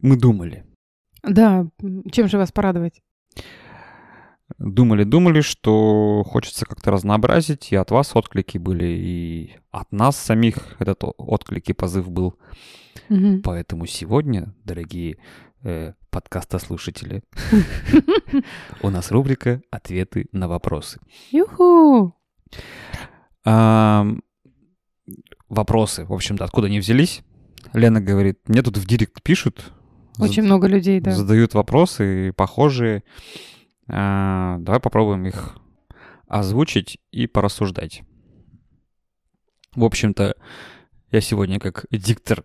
Мы думали. Да, чем же вас порадовать? Думали-думали, что хочется как-то разнообразить, и от вас отклики были, и от нас самих этот отклик и позыв был. Мгм. Поэтому сегодня, дорогие э, подкастослушатели, у нас рубрика «Ответы на вопросы». Юху! Вопросы, в общем-то, откуда они взялись? Лена говорит, мне тут в директ пишут, Очень много людей, да. задают вопросы похожие. А, Давай попробуем их озвучить и порассуждать. В общем-то, я сегодня как диктор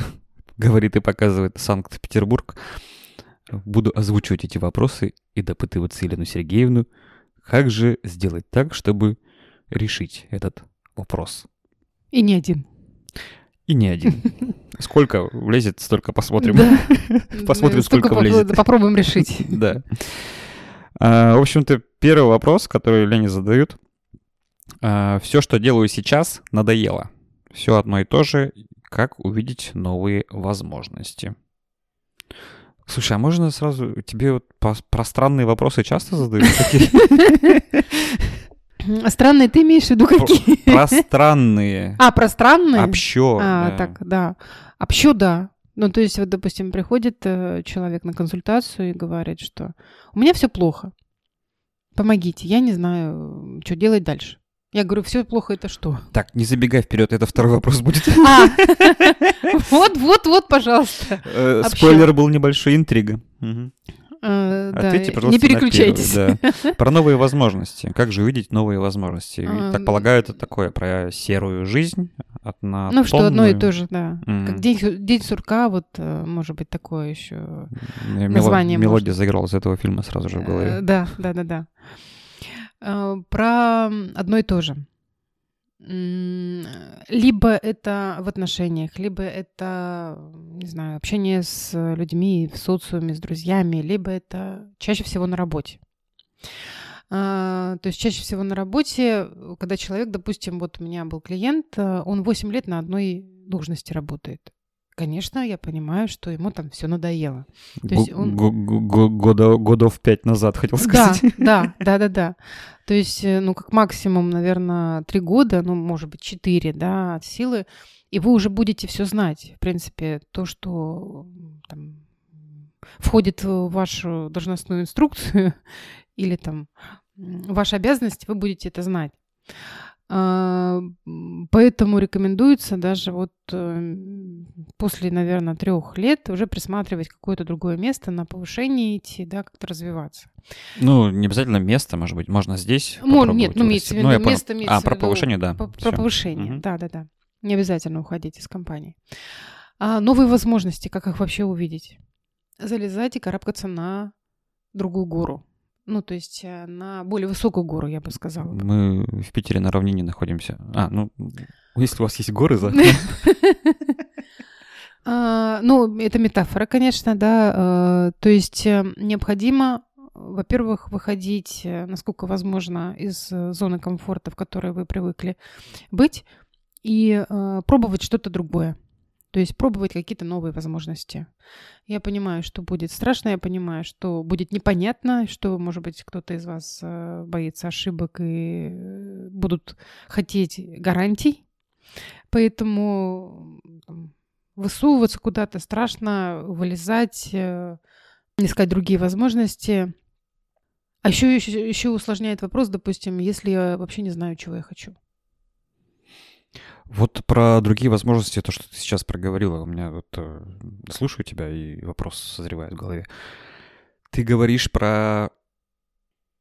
говорит и показывает Санкт-Петербург, буду озвучивать эти вопросы и допытываться Елену Сергеевну, как же сделать так, чтобы решить этот вопрос. И не один. И не один. Сколько влезет, столько посмотрим. Посмотрим, сколько влезет. Попробуем решить. Да. А, В общем-то, первый вопрос, который Лене задают. Все, что делаю сейчас, надоело. Все одно и то же. Как увидеть новые возможности? Слушай, а можно сразу тебе вот по- про странные вопросы часто задают? Странные ты имеешь в виду какие? Про странные. А, про странные? Общо. А, да. так, да. Общо, да. Ну, то есть, вот, допустим, приходит э, человек на консультацию и говорит, что у меня все плохо. Помогите, я не знаю, что делать дальше. Я говорю, все плохо это что? Так, не забегай вперед, это второй вопрос будет. А, вот, вот, вот, пожалуйста. Э. Спойлер был небольшой, интрига. Э, да, Ответьте, не пожалуйста, на переключайтесь. первый, да. Про новые возможности. Как же увидеть новые возможности? А, Так полагаю, это такое про серую жизнь. Одна Ну, что одно и то же, да. М. Как день, день сурка, вот, э, может быть, такое еще. Мело- название Мелодия может. заиграла из этого фильма сразу же в Э, голове. Да, да, да, да. Э, Про одно и то же. Либо это в отношениях, либо это, не знаю, общение с людьми в социуме, с друзьями, либо это чаще всего на работе. А, То есть чаще всего на работе, когда человек, допустим, вот у меня был клиент, э, он 8 лет на одной должности работает. Конечно, я понимаю, что ему там все надоело. то есть он- го- го- го- года- Годов пять назад, хотел Да, сказать. да, да, да, да. То есть, э, ну, как максимум, наверное, три года, ну, может быть, четыре, да, от силы, и вы уже будете все знать. В принципе, то, что там входит в вашу должностную инструкцию или там ваша обязанность, вы будете это знать. А, Поэтому рекомендуется даже вот э, после, наверное, трех лет уже присматривать какое-то другое место на повышение идти, да, как-то развиваться. Ну, не обязательно место, может быть, можно здесь Мо- попробовать нет, ну, имеется в виду Ну, место, имеется А, про повышение, да. Про Всё. повышение, Мгм. да, да, да. Не обязательно уходить из компании. А новые возможности, как их вообще увидеть? Залезать и карабкаться на другую гору. Ну, то есть э, на более высокую гору, я бы сказала. Мы в Питере на равнине находимся. А, ну, если у вас есть горы за... А, Ну, это метафора, конечно, да. э, То есть э, необходимо, во-первых, выходить, насколько возможно, из зоны комфорта, в которой вы привыкли быть, и пробовать что-то другое. То есть пробовать какие-то новые возможности. Я понимаю, что будет страшно, я понимаю, что будет непонятно, что, может быть, кто-то из вас э, боится ошибок и будут хотеть гарантий. Поэтому там, высовываться куда-то страшно, вылезать, э, искать другие возможности. А еще, еще, еще усложняет вопрос, допустим, если я вообще не знаю, чего я хочу. Вот про другие возможности, то, что ты сейчас проговорила, у меня вот э, слушаю тебя, и вопрос созревает в голове. Ты говоришь про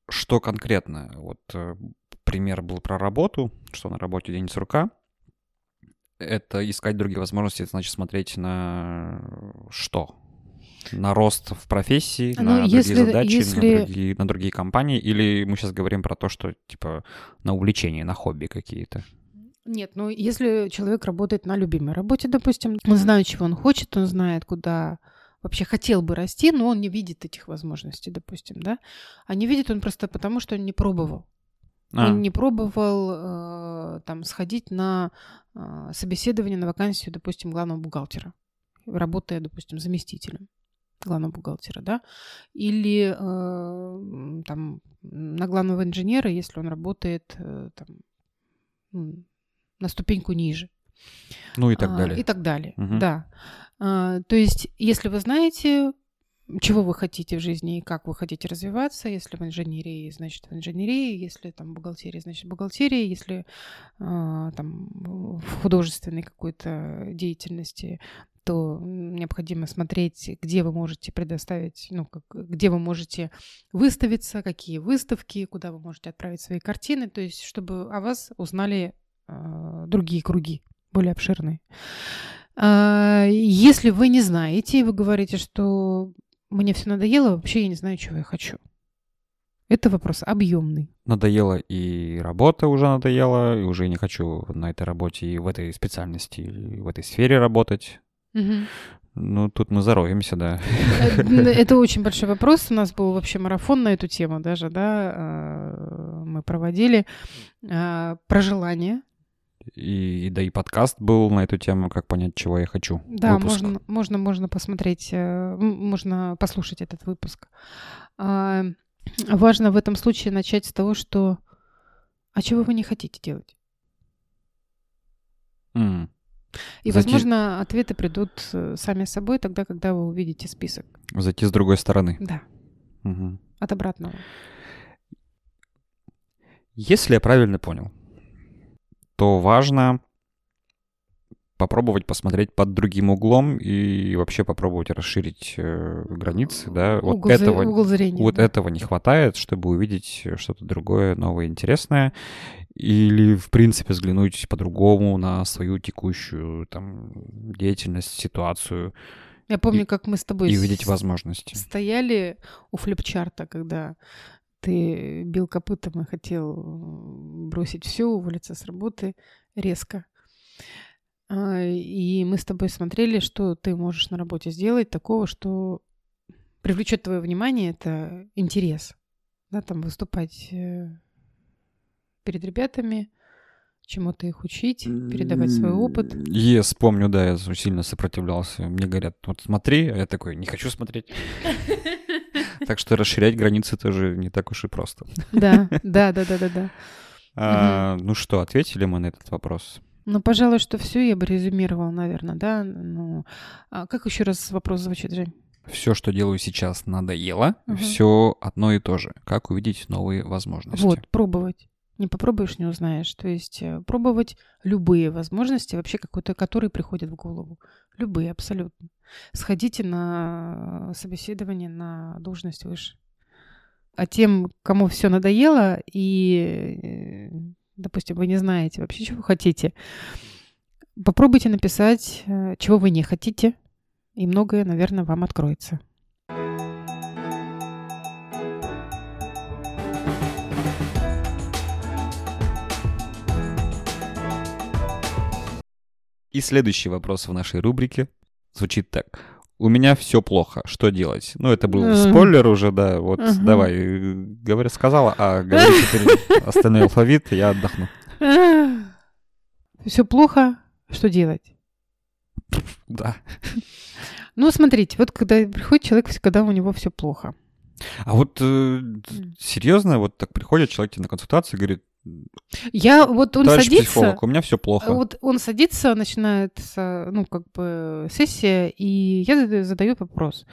что конкретно? Вот э, пример был про работу, что на работе день сурка. Это искать другие возможности, это значит смотреть на что? На рост в профессии, Ну, на другие если- задачи, если- на, другие, на другие компании, или мы сейчас говорим про то, что типа на увлечение, на хобби какие-то? Нет, ну если человек работает на любимой работе, допустим, он знает, чего он хочет, он знает, куда вообще хотел бы расти, но он не видит этих возможностей, допустим, да? А не видит он просто потому, что он не пробовал. А, Он не пробовал э, там сходить на э, собеседование на вакансию, допустим, главного бухгалтера. работая, допустим, заместителем главного бухгалтера, да, или э, там на главного инженера, если он работает э, там, ну, на ступеньку ниже. Ну и так А, далее. И так далее, Мгм. да. А, то есть, если вы знаете, чего вы хотите в жизни и как вы хотите развиваться, если в инженерии, значит, в инженерии, если там в бухгалтерии, значит, в бухгалтерии, если а, там в художественной какой-то деятельности, то необходимо смотреть, где вы можете предоставить, ну, как, где вы можете выставиться, какие выставки, куда вы можете отправить свои картины, то есть, чтобы о вас узнали а, другие круги, более обширные. А, Если вы не знаете, и вы говорите, что мне все надоело, вообще я не знаю, чего я хочу. Это вопрос объемный. Надоело и работа уже надоела, и уже не хочу на этой работе и в этой специальности, и в этой сфере работать. Ну, тут мы зароемся, да. Это очень большой вопрос. У нас был вообще марафон на эту тему даже, да, а, мы проводили а, про желание. И, да и подкаст был на эту тему, как понять, чего я хочу. Да, Выпуск. можно, можно, можно посмотреть, э, можно послушать этот выпуск. А, Важно в этом случае начать с того, что а чего вы не хотите делать? М. И, Зайти- возможно, ответы придут э, сами собой тогда, когда вы увидите список. Зайти с другой стороны. Да, Мгм. от обратного. Если я правильно понял, то важно попробовать посмотреть под другим углом и вообще попробовать расширить э, границы, да. Вот угол, зр- этого, угол зрения. вот да. этого не хватает, чтобы увидеть что-то другое, новое, интересное, или в принципе взглянуть по-другому на свою текущую там деятельность, ситуацию Я помню, и- как мы с тобой и увидеть возможности. стояли у флипчарта, когда ты бил копытом и хотел бросить все, уволиться с работы резко. А, И мы с тобой смотрели, что ты можешь на работе сделать такого, что привлечет твое внимание, это интерес. Да, там выступать э, перед ребятами, чему-то их учить, передавать свой опыт. Ес, помню, да, я сильно сопротивлялся. Мне говорят, вот смотри, а я такой, не хочу смотреть. Так что расширять границы тоже не так уж и просто. Да, да, да, да, да, да. А, Ну что, ответили мы на этот вопрос? Ну, пожалуй, что все я бы резюмировала, наверное, да. Ну, а как еще раз вопрос звучит, Жень? Все, что делаю сейчас, надоело. Все одно и то же. Как увидеть новые возможности? Вот, пробовать. Не попробуешь, не узнаешь. То есть э, пробовать любые возможности, вообще какой-то, которые приходят в голову. Любые, абсолютно. Сходите на собеседование на должность выше. А тем, кому все надоело, и, э, допустим, вы не знаете вообще, чего хотите, попробуйте написать, э, чего вы не хотите, и многое, наверное, вам откроется. И следующий вопрос в нашей рубрике звучит так. У меня все плохо. Что делать? Ну, это был спойлер уже, да. Вот Мгм. давай, э, говори, сказала, а говори теперь остальной алфавит, я отдохну. Все плохо, что делать? Да. Ну, смотрите, вот когда приходит человек, когда у него все плохо. А вот э, серьезно, вот так приходит человек тебе на консультацию и говорит, Я вот он товарищ садится, психолог, у меня все плохо. вот он садится, начинается, ну как бы сессия, и я зада- задаю вопрос: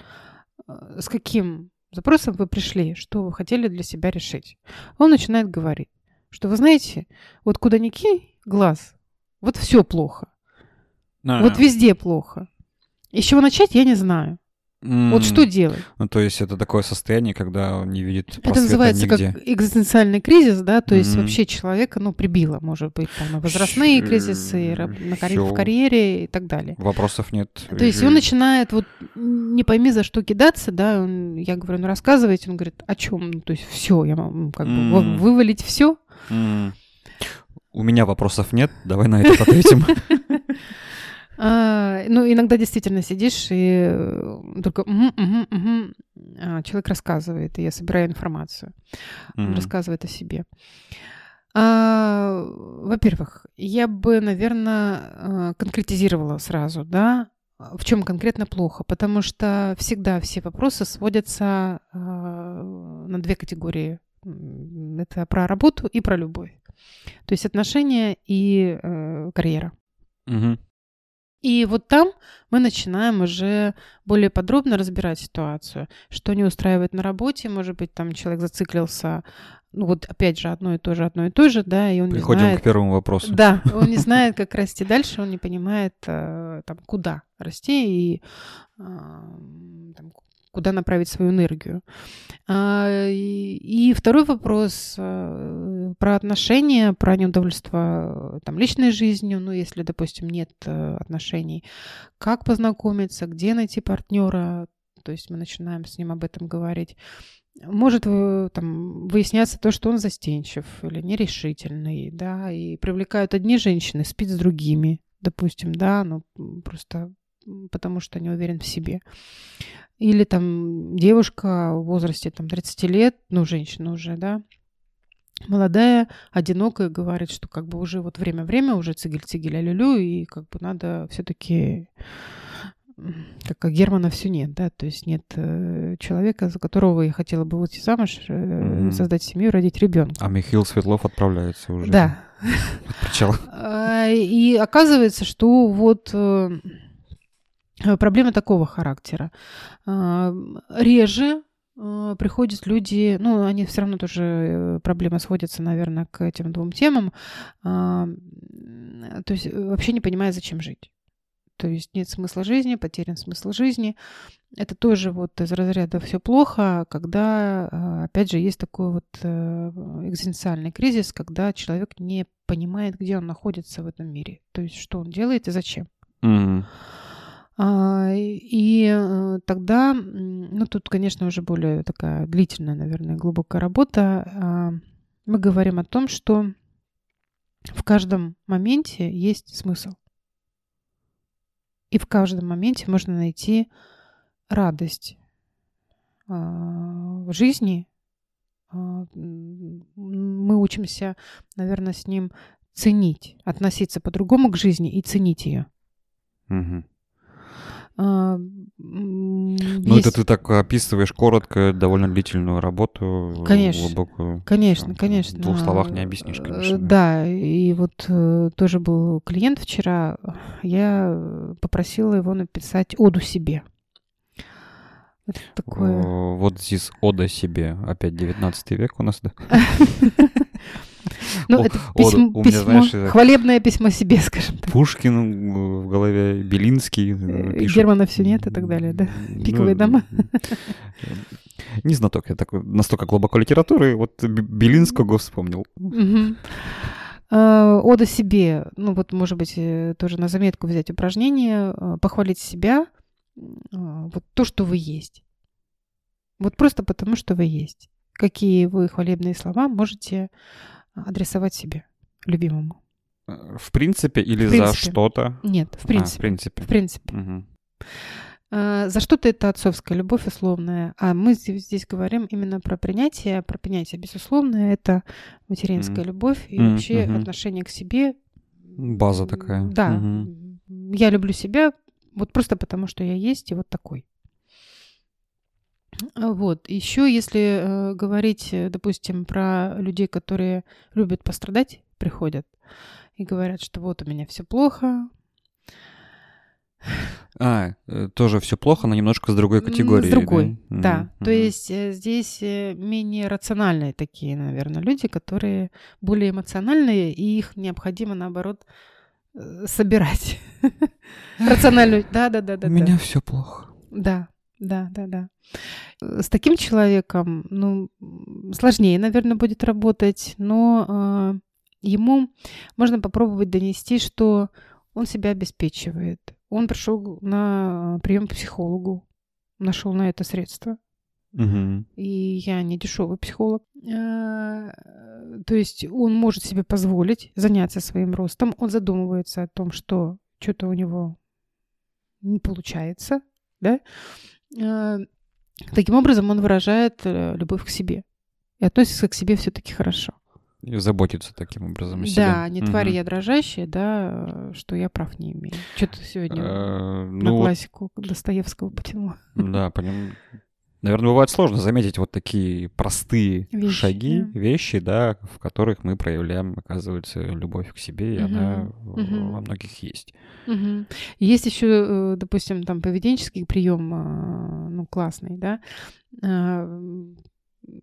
э, с каким запросом вы пришли, что вы хотели для себя решить? Он начинает говорить, что вы знаете, вот куда ни кинь глаз, вот все плохо, А, вот везде плохо. И с чего начать, я не знаю. М, Вот что делать? Ну, то есть это такое состояние, когда он не видит Это называется нигде. как экзистенциальный кризис, да, то есть Мгм. вообще человека, ну, прибило, может быть, там, возрастные Щ- кризисы, на карь- в карьере и так далее. Вопросов нет. То есть он начинает вот не пойми за что кидаться, да, он- я говорю, ну рассказывайте, он говорит, о чем, ну, то есть все, я могу как бы во- М. вывалить все. М. У меня вопросов нет, давай на это ответим. ну иногда действительно сидишь и э, только «Мгм, мгм, мгм». А, человек рассказывает, и я собираю информацию. Он М. рассказывает о себе. А, во-первых, я бы, наверное, конкретизировала сразу, да, в чем конкретно плохо? Потому что всегда все вопросы сводятся э, на две категории. Это про работу и про любовь. То есть отношения и э, карьера. Угу. И вот там мы начинаем уже более подробно разбирать ситуацию, что не устраивает на работе, может быть, там человек зациклился, ну вот опять же одно и то же, одно и то же, да, и он Приходим не знает... к первому вопросу. Да, он не знает, как расти дальше, он не понимает, э, там, куда расти и э, там, куда направить свою энергию. А, и второй вопрос э, про отношения, про неудовольство там, личной жизнью, ну, если, допустим, нет отношений, как познакомиться, где найти партнера, то есть мы начинаем с ним об этом говорить. Может там, выясняться то, что он застенчив или нерешительный, да, и привлекают одни женщины, спит с другими, допустим, да, ну, просто потому что не уверен в себе. Или там девушка в возрасте там 30 лет, ну, женщина уже, да, молодая, одинокая, говорит, что как бы уже вот время-время, уже цигель-цигель, алюлю, и как бы надо все-таки как Германа все нет, да, то есть нет э, человека, за которого я хотела бы выйти замуж, э, mm-hmm. создать семью, родить ребенка. А Михаил Светлов отправляется уже. Да. От а, И оказывается, что вот э, проблема такого характера. А, реже приходят люди, ну, они все равно тоже, проблемы сводятся, наверное, к этим двум темам, то есть вообще не понимая, зачем жить то есть нет смысла жизни, потерян смысл жизни. Это тоже вот из разряда все плохо, когда, опять же, есть такой вот э, экзистенциальный кризис, когда человек не понимает, где он находится в этом мире, то есть что он делает и зачем. Mm-hmm. А, и э, тогда, ну тут, конечно, уже более такая длительная, наверное, глубокая работа. А, мы говорим о том, что в каждом моменте есть смысл. И в каждом моменте можно найти радость а, в жизни. Мы учимся, наверное, с ним ценить, относиться по-другому к жизни и ценить ее. Угу. А, ну, есть... это ты так описываешь коротко, довольно длительную работу. Конечно. Глубокую. Конечно, конечно. В двух словах не объяснишь, конечно. Э, да, и вот э, тоже был клиент вчера. Я попросила его написать оду себе. Это такое... Вот здесь ода себе. Опять 19 век у нас, да? Ну, это письмо, письмо хвалебное письмо себе, скажем так. Пушкин в голове, Белинский. Э, э, Германа все нет и так далее, да? Ну, Пиковые дома. Не знаток я такой, настолько глубоко литературы, вот Белинского вспомнил. А, ода себе, ну вот, может быть, тоже на заметку взять упражнение, похвалить себя, вот то, что вы есть. Вот просто потому, что вы есть. Какие вы хвалебные слова можете адресовать себе, любимому? Э, в принципе или в принципе. за что-то? Нет, в принципе. А, в принципе. В принципе. Угу. За что-то это отцовская любовь условная, а мы здесь говорим именно про принятие. Про принятие, безусловно, это материнская mm. любовь и mm-hmm. вообще отношение к себе. База такая. Да. Mm-hmm. Я люблю себя вот просто потому, что я есть и вот такой. А, вот. Еще если э, говорить, э, допустим, про людей, которые любят пострадать, приходят и говорят, что вот у меня все плохо. А, э, тоже все плохо, но немножко с другой категории. С другой, да. да. Mm-hmm. То есть э, здесь менее рациональные такие, наверное, люди, которые более эмоциональные, и их необходимо, наоборот, собирать. Рациональную. Да, да, да, да. У меня все плохо. Да, да, да, да. Э, с таким человеком, ну, сложнее, наверное, будет работать, но э, ему можно попробовать донести, что он себя обеспечивает. Он пришел на прием к психологу, нашел на это средства. Угу. И я не дешевый психолог. Э, то есть он может себе позволить заняться своим ростом. Он задумывается о том, что что-то у него не получается, да, таким образом он выражает э, любовь к себе и относится к себе все-таки хорошо. И заботиться таким образом о себе. Да, не тварь я дрожащая, да, что я прав не имею. Что ты сегодня Э, на Ну, классику Достоевского потянула? да, поним... Наверное, бывает сложно заметить вот такие простые Вещи, шаги, да. вещи, да, в которых мы проявляем, оказывается, любовь к себе, и она Мгм, мгм. во многих есть. Мгм. Есть еще, э, допустим, там поведенческий прием, а, ну, классный, да. А,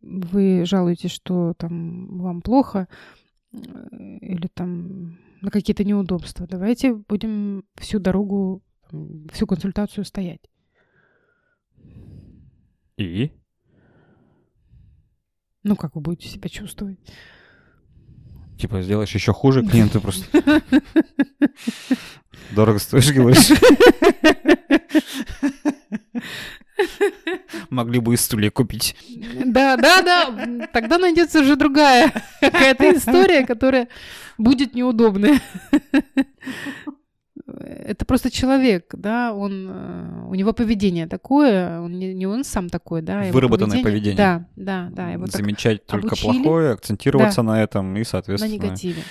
Вы жалуетесь, что там вам плохо э, или там на какие-то неудобства. Давайте будем всю дорогу, всю консультацию стоять. И? Ну, как вы будете себя чувствовать? Типа, сделаешь еще хуже, клиенты просто... Дорого стоишь, говоришь? Могли бы и стулья купить. Да, да, да. Тогда найдется уже другая какая-то история, которая будет неудобная. Это просто человек, да, он, э, у него поведение такое, он не, не он сам такой, да. Выработанное поведение. Да, да, да, его Замечать только обучили. плохое, акцентироваться на этом и, на соответственно, негативе.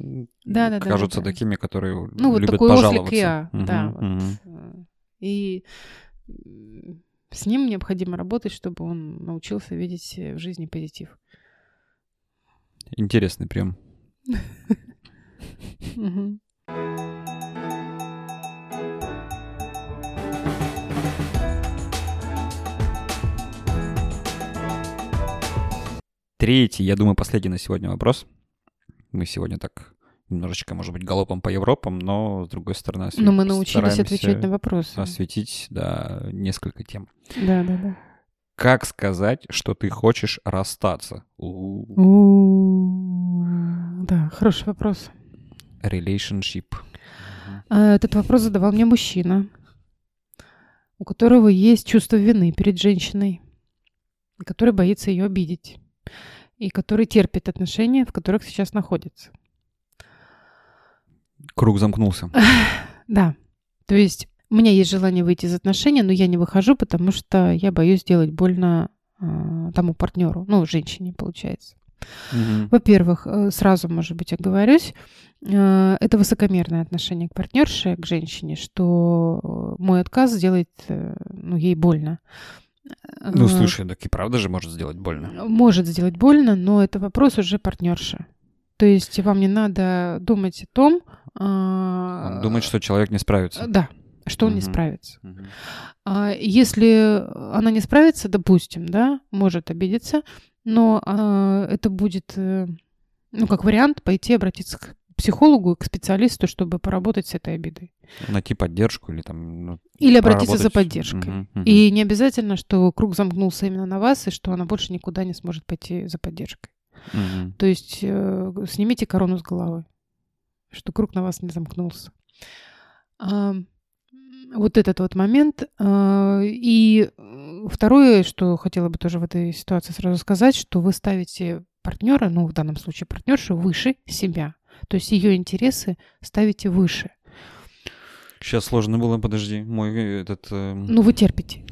м, Да, да, да, кажутся да, да. такими, которые Ну, вот любят такой ослик пожаловаться. я, да. Мгм, вот, э, И с ним необходимо работать, чтобы он научился видеть э, в жизни позитив. Интересный прием. Мгм. Третий, я думаю, последний на сегодня вопрос. Мы сегодня так немножечко, может быть, галопом по Европам, но, с другой стороны, осве- Но мы научились отвечать на вопросы. осветить, да, несколько тем. Да, да, да. Как сказать, что ты хочешь расстаться? Да, хороший вопрос. relationship. А, Этот вопрос задавал мне мужчина, у которого есть чувство вины перед женщиной, который боится ее обидеть, и который терпит отношения, в которых сейчас находится. Круг замкнулся. Да, то есть у меня есть желание выйти из отношений, но я не выхожу, потому что я боюсь сделать больно а, тому партнеру, ну, женщине, получается. Мгм. Во-первых, э, сразу, может быть, оговорюсь, э, это высокомерное отношение к партнерше, к женщине, что э, мой отказ сделает э, ну, ей больно. Ну, Э, слушай, так и правда же может сделать больно. Может сделать больно, но это вопрос уже партнерши. То есть вам не надо думать о том... а, Он думает, что человек не справится. Да, что он не Мгм. справится. А Если она не справится, допустим, да, может обидеться, но а, это будет, э, ну, как вариант, пойти обратиться к психологу, к специалисту, чтобы поработать с этой обидой. Найти поддержку или там... ну, Или обратиться за поддержкой. Мгм, мгм. И не обязательно, что круг замкнулся именно на вас, и что она больше никуда не сможет пойти за поддержкой. Мгм. То есть э, снимите корону с головы, что круг на вас не замкнулся. А, вот этот вот момент. А, И второе, что хотела бы тоже в этой ситуации сразу сказать, что вы ставите партнера, ну в данном случае партнершу, выше себя. То есть ее интересы ставите выше. Сейчас сложно было, подожди. Мой э, этот... э, Ну вы терпите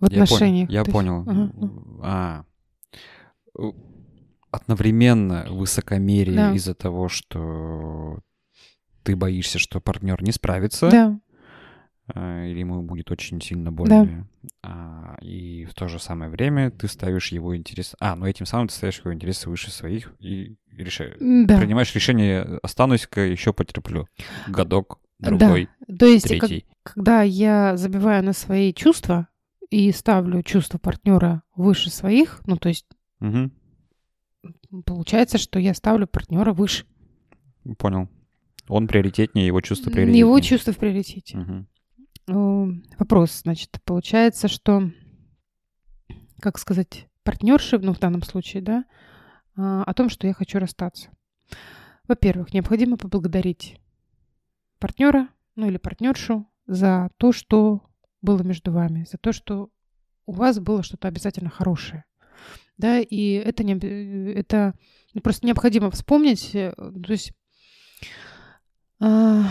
в я понял, отношениях. Я То есть- понял. Ага, ну. А. Одновременно высокомерие Да. из-за того, что ты боишься, что партнер не справится, Да, или ему будет очень сильно больно. А, и в то же самое время ты ставишь его интерес... А, ну этим самым ты ставишь его интересы выше своих и решаешь... да. Принимаешь решение, останусь-ка, еще потерплю. Годок, другой, То есть, как- третий. когда я забиваю на свои чувства и ставлю чувства партнера выше своих, ну, то есть Мгм. получается, что я ставлю партнера выше. Понял. Он приоритетнее, его чувство приоритетнее. Его чувства в приоритете. Мгм. Э, Вопрос, значит, получается, что, как сказать, партнерши, ну, в данном случае, да, а, о том, что я хочу расстаться. Во-первых, необходимо поблагодарить партнера, ну, или партнершу за то, что было между вами, за то, что у вас было что-то обязательно хорошее. Да, и это, не, э, это ну, просто необходимо вспомнить, э, то есть а,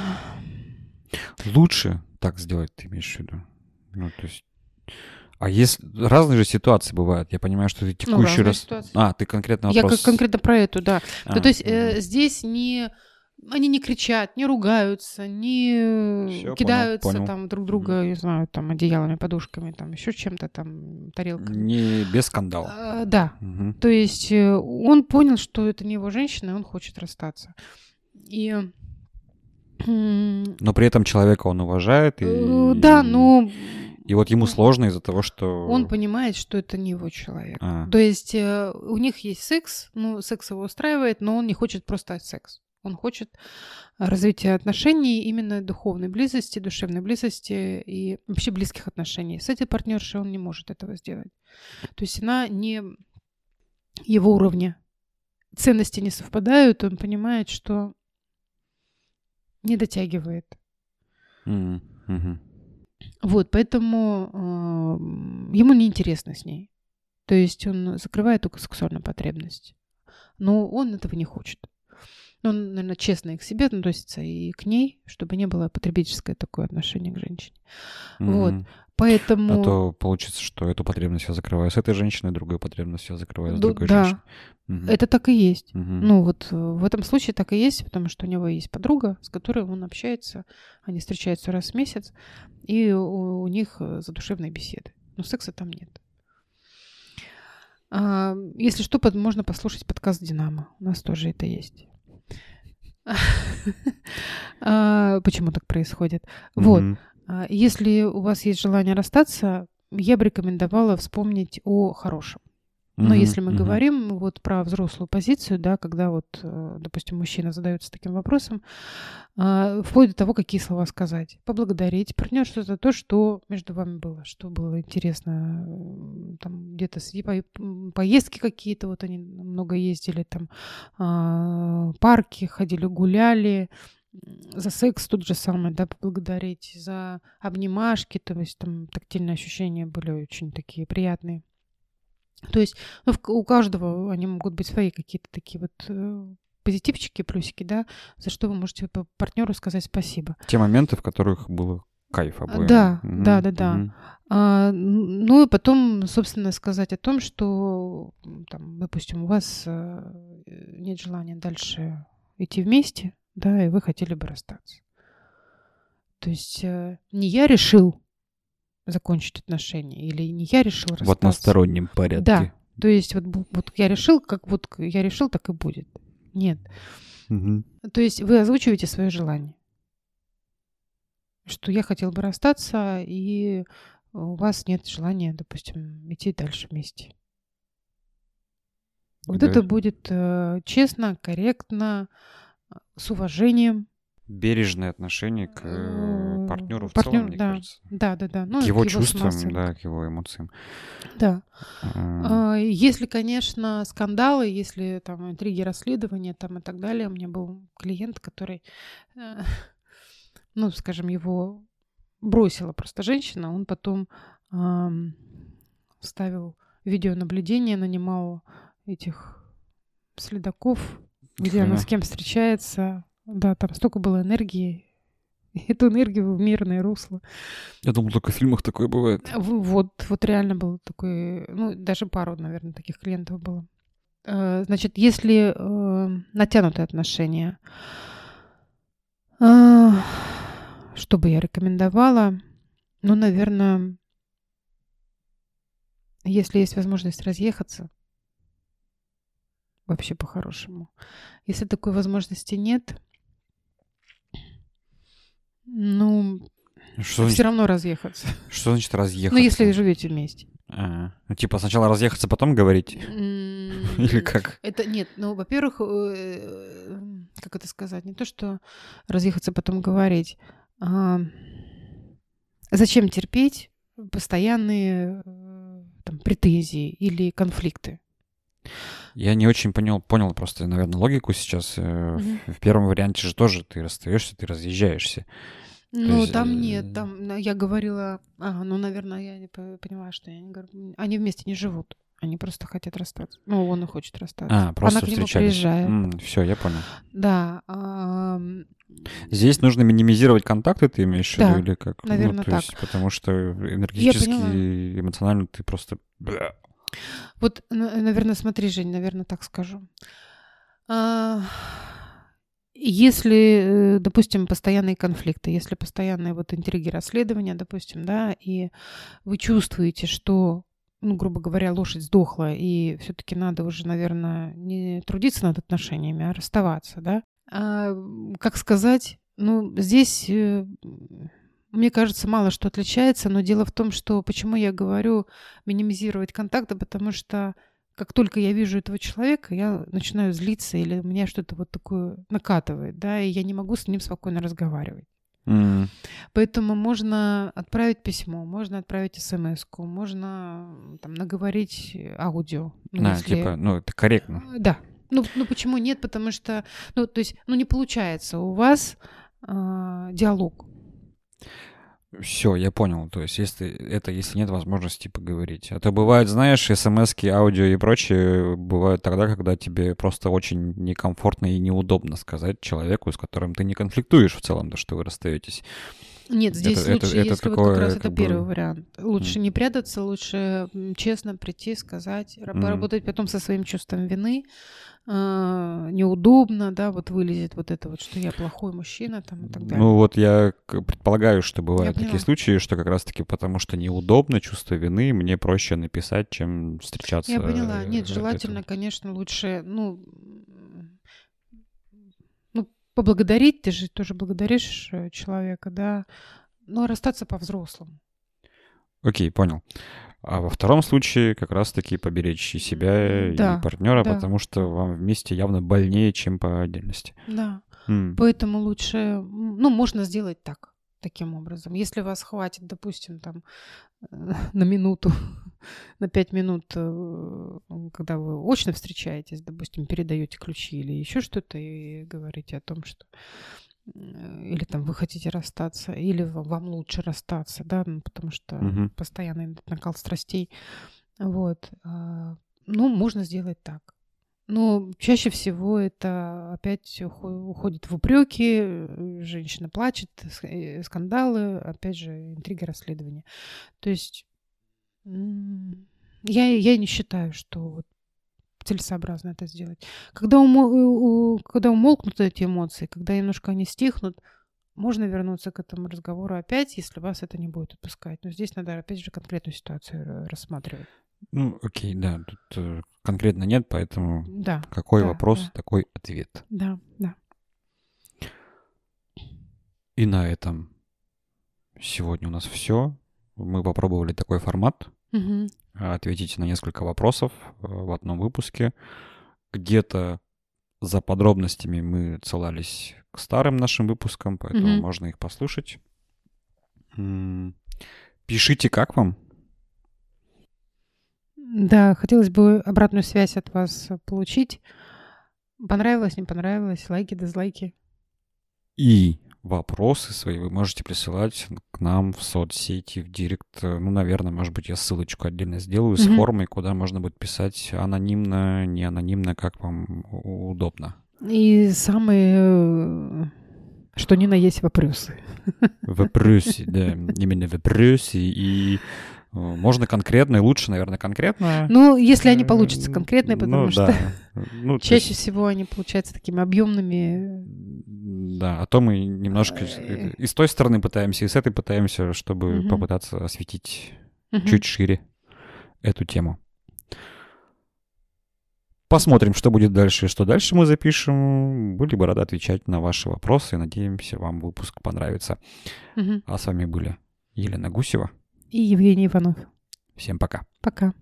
Лучше так сделать, ты имеешь в виду? Ну, то есть А есть разные же ситуации бывают. Я понимаю, что ты текущий разные раз. ситуации. А, ты конкретно Я вопрос. как конкретно про эту, да. А, Ну, то есть э, здесь не они не кричат, не ругаются, не Всё, понял, кидаются понял. там друг друга, не знаю, там одеялами, подушками, там еще чем-то там тарелками. Не без скандала. А, да, Мгм. то есть э, он понял, что это не его женщина, и он хочет расстаться. И Но при этом человека он уважает. И... э, да, но И вот ему сложно из-за того, что... он понимает, что это не его человек. А, То есть э, у них есть секс, ну, секс его устраивает, но он не хочет просто секс. Он хочет развития отношений, именно духовной близости, душевной близости и вообще близких отношений. С этой партнершей он не может этого сделать. То есть она не его уровня. Ценности не совпадают, он понимает, что не дотягивает. Вот, поэтому э, ему неинтересно с ней. То есть он закрывает только сексуальную потребность. Но он этого не хочет. Он, наверное, честно и к себе относится, и к ней, чтобы не было потребительское такое отношение к женщине. Вот. Поэтому... А то получится, что эту потребность я закрываю с этой женщиной, другую потребность я закрываю с другой да, женщиной. Мгм. это так и есть. Мгм. Ну вот э, в этом случае так и есть, потому что у него есть подруга, с которой он общается, они встречаются раз в месяц, и у, у них э, задушевные беседы. Но секса там нет. А, если что, под- можно послушать подкаст «Динамо». У нас тоже это есть. А, Почему так происходит? Вот. А, Если у вас есть желание расстаться, я бы рекомендовала вспомнить о хорошем. Но Мгм. если мы Мгм. говорим вот про взрослую позицию, да, когда вот, э, допустим, мужчина задается таким вопросом, а, вплоть до того, какие слова сказать. Поблагодарить партнершу за то, что между вами было, что было интересно. Там где-то поездки какие-то, вот они много ездили, там а, парки, ходили, гуляли, за секс тот же самый, да, поблагодарить, за обнимашки, то есть там тактильные ощущения были очень такие приятные. То есть ну, у каждого они могут быть свои какие-то такие вот э, позитивчики, плюсики, да, за что вы можете партнеру сказать спасибо. Те моменты, в которых было кайф обоим. да, Мгм. да, да, да. Мгм. А, ну и потом, собственно, сказать о том, что, там, допустим, у вас э, нет желания дальше идти вместе, да, и вы хотели бы расстаться. То есть э, не я решил закончить отношения, или не я решил В расстаться. одностороннем порядке. Да. То есть вот, вот я решил, как вот я решил, так и будет. Нет. Мгм. То есть вы озвучиваете свое желание. Что я хотел бы расстаться, и у вас нет желания, допустим, идти дальше вместе. Вот Да. это будет э, честно, корректно, с уважением. Бережное отношение к Э, партнеру в партнёр, целом, мне да. кажется. Да, да, да. Ну, к его к чувствам, самооценке. да, к его эмоциям. Да. А, А, Если, конечно, скандалы, если там интриги, расследования там и так далее. У меня был клиент, который, э, ну, скажем, его бросила просто женщина. Он потом ставил видеонаблюдение, нанимал этих следаков, где она с кем встречается. Да, там столько было энергии. Эту энергию в мирное русло. Я думал, только в фильмах такое бывает. В- Вот, вот реально был такой, ну, даже пару, наверное, таких клиентов было. Э, Значит, если э, натянутые отношения, э, что бы я рекомендовала? Ну, наверное, если есть возможность разъехаться, вообще по-хорошему. Если такой возможности нет, ну, Что, все значит, равно разъехаться. что значит разъехаться? Ну, если живете вместе. А, ну, типа сначала разъехаться, потом говорить? Или как? Это нет, ну, во-первых, э, как это сказать, не то, что разъехаться потом говорить. а зачем терпеть постоянные э, там, претензии или конфликты? Я не очень понял, понял просто, наверное, логику сейчас. Мгм. В, первом варианте же тоже ты расстаешься, ты разъезжаешься. Ну, есть, там э, нет, там я говорила, ага, ну, наверное, я не по- поняла, что я не говорю, они вместе не живут. Они просто хотят расстаться. Ну, он и хочет расстаться. А, просто Она к нему встречались. приезжает. все, я понял. Да. Здесь нужно минимизировать контакты, ты имеешь в виду, Да, или как? Ну, наверно, то так. есть, потому что энергетически эмоционально ты просто... Вот, наверное, смотри, Жень, наверное, так скажу. А, Если, э, допустим, постоянные конфликты, если постоянные вот интриги расследования, допустим, да, и вы чувствуете, что, ну, грубо говоря, лошадь сдохла, и все-таки надо уже, наверное, не трудиться над отношениями, а расставаться, да. А, как сказать, ну, здесь, э, мне кажется, мало что отличается, но дело в том, что почему я говорю минимизировать контакты, потому что как только я вижу этого человека, я начинаю злиться или меня что-то вот такое накатывает, да, и я не могу с ним спокойно разговаривать. М, Поэтому можно отправить письмо, можно отправить смс можно там, наговорить аудио. ну, если- типа, ну, это корректно. А, Да. Ну, ну почему нет? Потому что, ну, то есть, ну, не получается у вас а, диалог. Все, я понял. То есть, если это если нет возможности поговорить. А то бывает, знаешь, смс аудио и прочее бывают тогда, когда тебе просто очень некомфортно и неудобно сказать человеку, с которым ты не конфликтуешь в целом, то, что вы расстаетесь. Нет, здесь Это- это- лучше, это если вот такое, как раз как это бы, первый вариант. Лучше м. не прятаться, лучше честно прийти, сказать, Мгм. поработать потом со своим чувством вины. А, неудобно, да, вот вылезет вот это вот, что я плохой мужчина там и так далее. Ну вот я предполагаю, что бывают такие случаи, что как раз-таки потому что неудобно, чувство вины, мне проще написать, чем встречаться. Я поняла. э, Нет, желательно, конечно, лучше, ну, ну, поблагодарить, ты же тоже благодаришь э, человека, да, но расстаться по-взрослому. Окей, понял. А во втором случае как раз-таки поберечь и себя, Да, и партнера, да. потому что вам вместе явно больнее, чем по отдельности. Да. М, Поэтому лучше, ну, можно сделать так, таким образом. Если вас хватит, допустим, там на минуту, на пять минут, э, когда вы очно встречаетесь, допустим, передаете ключи или еще что-то и говорите о том, что или там вы хотите расстаться, или ва- вам лучше расстаться, да, ну, потому что Мгм. постоянный накал страстей. Вот. а, Ну, можно сделать так. Но чаще всего это опять ухо- уходит в упреки, э, женщина плачет, э, скандалы, опять же, интрига расследования. То есть я, я не считаю, что вот целесообразно это сделать. Когда, умо- когда умолкнут эти эмоции, когда немножко они стихнут, можно вернуться к этому разговору опять, если вас это не будет отпускать. Но здесь надо, опять же, конкретную ситуацию э, рассматривать. Ну, окей, да, тут э, конкретно нет, поэтому Да, какой Да, вопрос, да. такой ответ. да, да. И на этом сегодня у нас все. Мы попробовали такой формат. Мгм. Ответить на несколько вопросов э, в одном выпуске. Где-то за подробностями мы ссылались к старым нашим выпускам, поэтому Мгм. можно их послушать. Пишите, как вам. Да, хотелось бы обратную связь от вас получить. Понравилось, не понравилось, лайки, дизлайки. И вопросы свои вы можете присылать к нам в соцсети, в директ. Ну, наверное, может быть, я ссылочку отдельно сделаю с Мгм. формой, куда можно будет писать анонимно, не анонимно, как вам удобно. И самые, э, что ни на есть вопросы. Вопросы, да, именно вопросы. И можно конкретно, и лучше, наверное, конкретно. Ну, если они Э, получатся конкретные, потому ну, что да. Ну, чаще есть, всего они получаются такими объемными. Да, а то мы немножко Э. и с той стороны пытаемся, и с этой пытаемся, чтобы Мгм. попытаться осветить Мгм. чуть шире эту тему. Посмотрим, что будет дальше и что дальше мы запишем. Были бы рады отвечать на ваши вопросы. Надеемся, вам выпуск понравится. Мгм. А с вами были Елена Гусева. И Евгений Иванов. Всем пока. Пока.